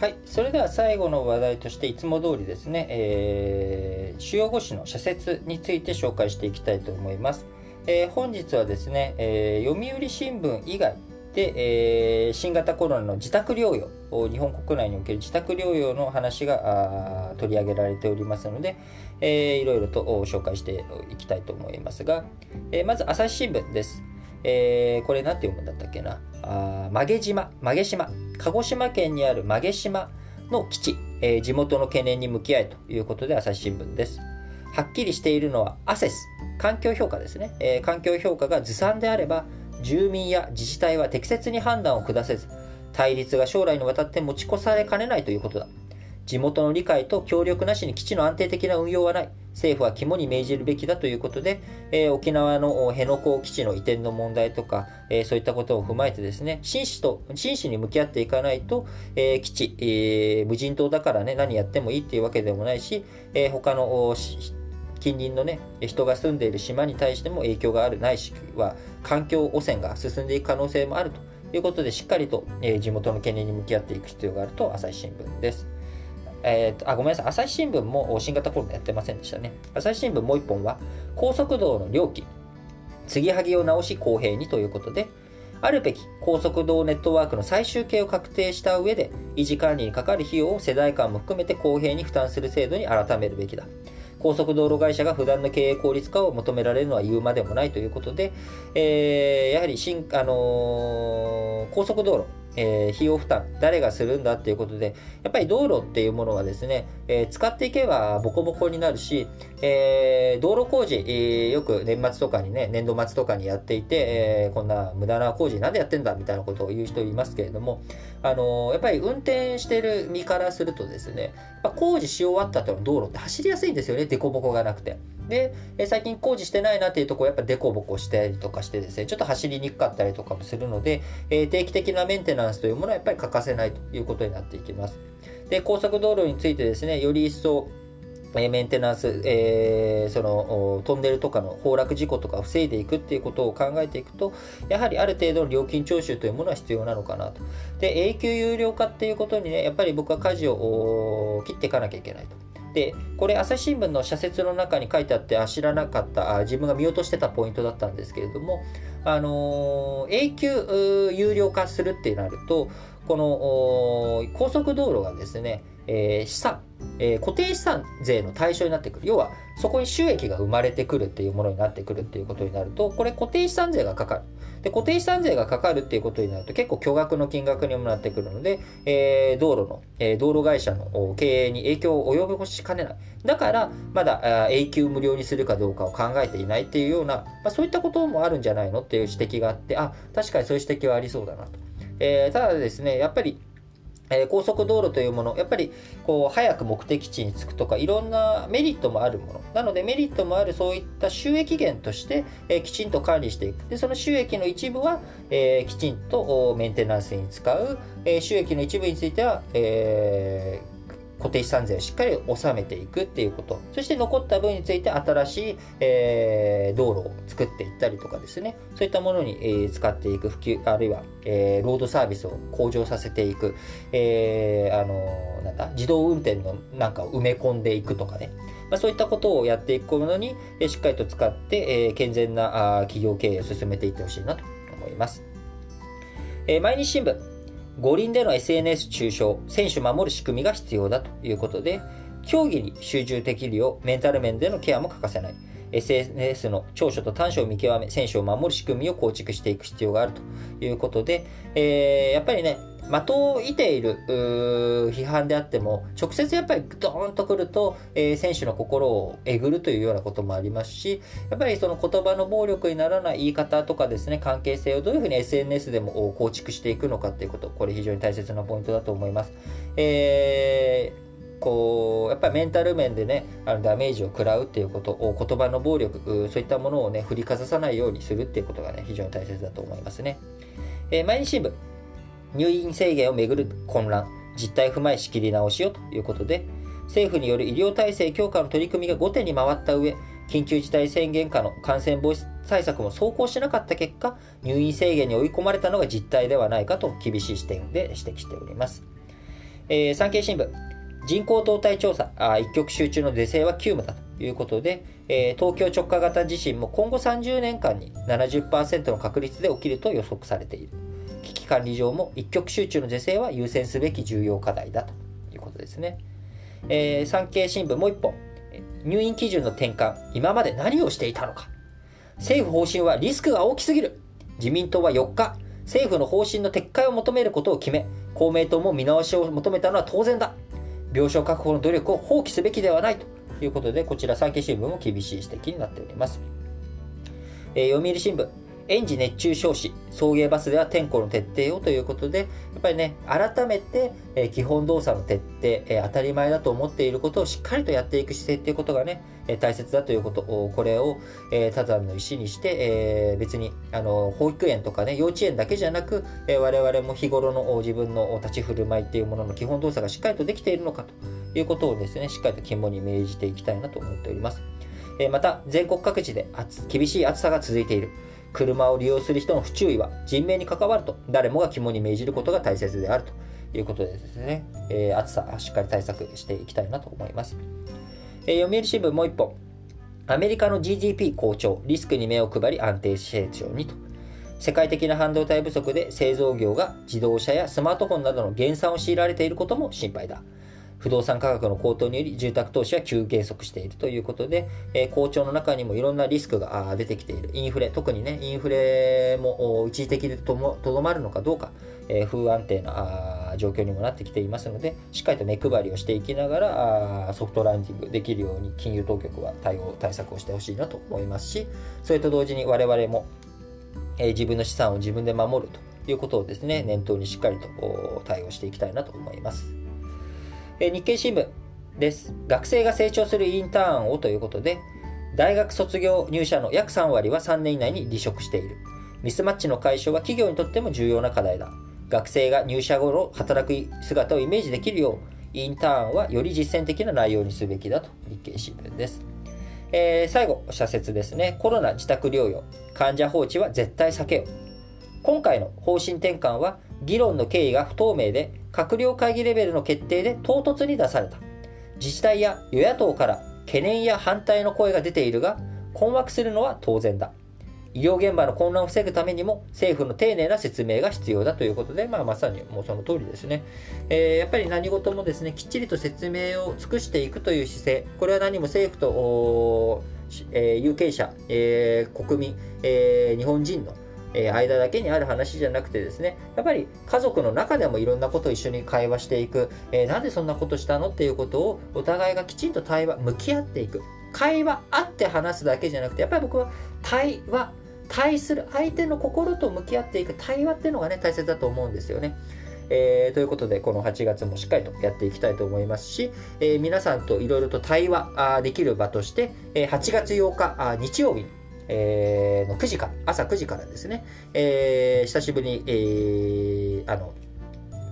はい、それでは最後の話題としていつも通りですね、えー、主要語詞の社説について紹介していきたいと思います。えー、本日はですね、えー、読売新聞以外で、えー、新型コロナの自宅療養、日本国内における自宅療養の話が取り上げられておりますので、えー、いろいろと紹介していきたいと思いますが、えー、まず朝日新聞です。えー、これ何て読むんだったっけな？あ曲げ島曲げ島鹿児島県にある馬毛島の基地、えー、地元の懸念に向き合いということで朝日新聞です。はっきりしているのはアセス環境評価ですね、えー、環境評価がずさんであれば住民や自治体は適切に判断を下せず対立が将来にわたって持ち越されかねないということだ。地元の理解と協力なしに基地の安定的な運用はない政府は肝に銘じるべきだということで、えー、沖縄の辺野古基地の移転の問題とか、えー、そういったことを踏まえてですね、真摯と、真摯に向き合っていかないと、えー、基地、えー、無人島だからね、何やってもいいっていうわけでもないし、えー、他の近隣のね、人が住んでいる島に対しても影響があるないしは、環境汚染が進んでいく可能性もあるということで、しっかりと、えー、地元の懸念に向き合っていく必要があると、朝日新聞です。えーと、あごめんなさい、朝日新聞も新型コロナやってませんでしたね。朝日新聞もう一本は、高速道の料金、継ぎはぎを直し公平にということで、あるべき高速道ネットワークの最終形を確定した上で、維持管理にかかる費用を世代間も含めて公平に負担する制度に改めるべきだ。高速道路会社が普段の経営効率化を求められるのは言うまでもないということで、えー、やはり新、あのー、高速道路、えー、費用負担、誰がするんだっていうことで、やっぱり道路っていうものはですね、えー、使っていけばボコボコになるし、えー、道路工事、えー、よく年末とかにね、年度末とかにやっていて、えー、こんな無駄な工事なんでやってんだみたいなことを言う人いますけれども、あの、やっぱり運転してる身からするとですね、や工事し終わった後の道路って走りやすいんですよね、凸凹がなくて。で、え最近工事してないなっていうとこやっぱデココしたりとかしてですね、ちょっと走りにくかったりとかもするので、え定期的なメンテナンスナンスというものはやっぱり欠かせないということになっていきます。で、高速道路についてですね、より一層メンテナンス、えー、そのトンネルとかの崩落事故とかを防いでいくっていうことを考えていくと、やはりある程度の料金徴収というものは必要なのかなと。で、永久有料化っていうことにね、やっぱり僕は舵を切っていかなきゃいけないと。で、これ朝日新聞の社説の中に書いてあってあ知らなかったあ自分が見落としてたポイントだったんですけれども、あの、永久有料化するってなるとこの高速道路がですね、えー、資産、えー、固定資産税の対象になってくる。要はそこに収益が生まれてくるっていうものになってくるっていうことになるとこれ固定資産税がかかる。で固定資産税がかかるっていうことになると結構巨額の金額にもなってくるので、えー、道路の、え、道路会社の経営に影響を及ぼしかねない。だからまだ永久無料にするかどうかを考えていないっていうような、まあ、そういったこともあるんじゃないのっていう指摘があってあ確かにそういう指摘はありそうだなと、え、ただですねやっぱりえ、高速道路というもの、やっぱりこう早く目的地に着くとか、いろんなメリットもあるもの。なので、メリットもあるそういった収益源として、え、きちんと管理していく。で、その収益の一部は、え、きちんとメンテナンスに使う。え収益の一部については、えー固定資産税をしっかり納めていくっていうこと。そして残った分について新しい、えー、道路を作っていったりとかですね。そういったものに、えー、使っていく普及、あるいは、えー、ロードサービスを向上させていく。えー、あのなんだ、自動運転のなんかを埋め込んでいくとかね。まあ、そういったことをやっていくものに、えー、しっかりと使って、えー、健全なあ企業経営を進めていってほしいなと思います。えー、毎日新聞。五輪での SNS 中傷、選手守る仕組みが必要だということで、競技に集中できるようメンタル面でのケアも欠かせない。SNS の長所と短所を見極め、選手を守る仕組みを構築していく必要があるということで、えー、やっぱりね、的を射ている批判であっても、直接やっぱりドーンとくると、えー、選手の心をえぐるというようなこともありますし、やっぱりその言葉の暴力にならない言い方とかですね、関係性をどういうふうに SNS でも構築していくのかっていうこと、これ非常に大切なポイントだと思います。えーこうやっぱりメンタル面でねあのダメージを食らうっていうことを言葉の暴力そういったものをね振りかざさないようにするっていうことがね非常に大切だと思いますね、えー、毎日新聞入院制限をめぐる混乱、実態踏まえ仕切り直しよということで、政府による医療体制強化の取り組みが後手に回った上、緊急事態宣言下の感染防止対策も走行しなかった結果、入院制限に追い込まれたのが実態ではないかと厳しい視点で指摘しております。えー、産経新聞、人口動態調査、あ一極集中の是正は急務だということで、えー、東京直下型地震も今後30年間に70%の確率で起きると予測されている。危機管理上も一極集中の是正は優先すべき重要課題だということですね。えー、産経新聞もう一本。入院基準の転換、今まで何をしていたのか。政府方針はリスクが大きすぎる。自民党は4日、政府の方針の撤回を求めることを決め、公明党も見直しを求めたのは当然だ。病床確保の努力を放棄すべきではないということで、こちら産経新聞も厳しい指摘になっております。えー、読売新聞、園児熱中症死、送迎バスでは点呼の徹底をということで、やっぱりね、改めて、え、基本動作の徹底、え、当たり前だと思っていることをしっかりとやっていく姿勢っていうことがね、え、大切だということ、これを、えー、他山の石にして、え、別に、あの、保育園とかね、幼稚園だけじゃなく、え、我々も日頃の自分の立ち振る舞いっていうものの基本動作がしっかりとできているのかということをですね、しっかりと肝に銘じていきたいなと思っております。また、全国各地で厳しい暑さが続いている。車を利用する人の不注意は人命に関わると誰もが肝に銘じることが大切であるということでですね、えー、暑さしっかり対策していきたいなと思います。えー、読売新聞もう一本。アメリカの GDP 好調、リスクに目を配り安定成長にと。世界的な半導体不足で製造業が自動車やスマートフォンなどの減産を強いられていることも心配だ。不動産価格の高騰により住宅投資は急減速しているということで、えー、好調の中にもいろんなリスクが出てきている。インフレ、特にね、インフレも一時的でとどまるのかどうか、えー、不安定な状況にもなってきていますので、しっかりと目配りをしていきながら、ソフトランディングできるように金融当局は対応、対策をしてほしいなと思いますし、それと同時に我々も、えー、自分の資産を自分で守るということをですね、念頭にしっかりと対応していきたいなと思います。え日経新聞です。学生が成長するインターンをということで、大学卒業入社の約3割は3年以内に離職している。ミスマッチの解消は企業にとっても重要な課題だ。学生が入社後の働く姿をイメージできるよう、インターンはより実践的な内容にすべきだと日経新聞です。えー、最後、社説ですね。コロナ自宅療養、患者放置は絶対避けよう。今回の方針転換は議論の経緯が不透明で閣僚会議レベルの決定で唐突に出された。自治体や与野党から懸念や反対の声が出ているが困惑するのは当然だ。医療現場の混乱を防ぐためにも政府の丁寧な説明が必要だということで、まあ、まさにもうその通りですね、えー、やっぱり何事もですねきっちりと説明を尽くしていくという姿勢。これは何も政府と、えー、有権者、えー、国民、え日本人のえ間だけにある話じゃなくてですね、やっぱり家族の中でもいろんなことを一緒に会話していく、えー、なんでそんなことしたのっていうことをお互いがきちんと対話、向き合っていく。会話あって話すだけじゃなくて、やっぱり僕は対話、対する相手の心と向き合っていく対話っていうのがね、大切だと思うんですよね。えー、ということで、この8月もしっかりとやっていきたいと思いますし、えー、皆さんといろいろと対話できる場として、えー、8月8日日曜日えー、の9時から、朝9時からですね、えー、久しぶりに、えー、あの、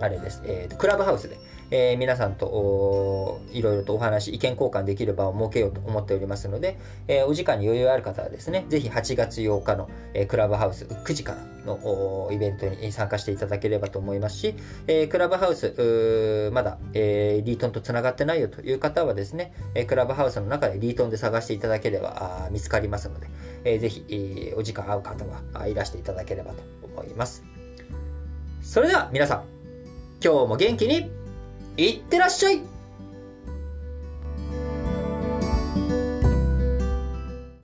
あれです、えー、クラブハウスで、えー、皆さんといろいろとお話、意見交換できる場を設けようと思っておりますので、えー、お時間に余裕ある方はですね、ぜひ8月8日の、えー、クラブハウス9時からのイベントに参加していただければと思いますし、えー、クラブハウス、まだ、えー、リートンとつながってないよという方はですね、えー、クラブハウスの中でリートンで探していただければ見つかりますので、えー、ぜひ、えー、お時間合う方はいらしていただければと思います。それでは皆さん、今日も元気にいってらっしゃい。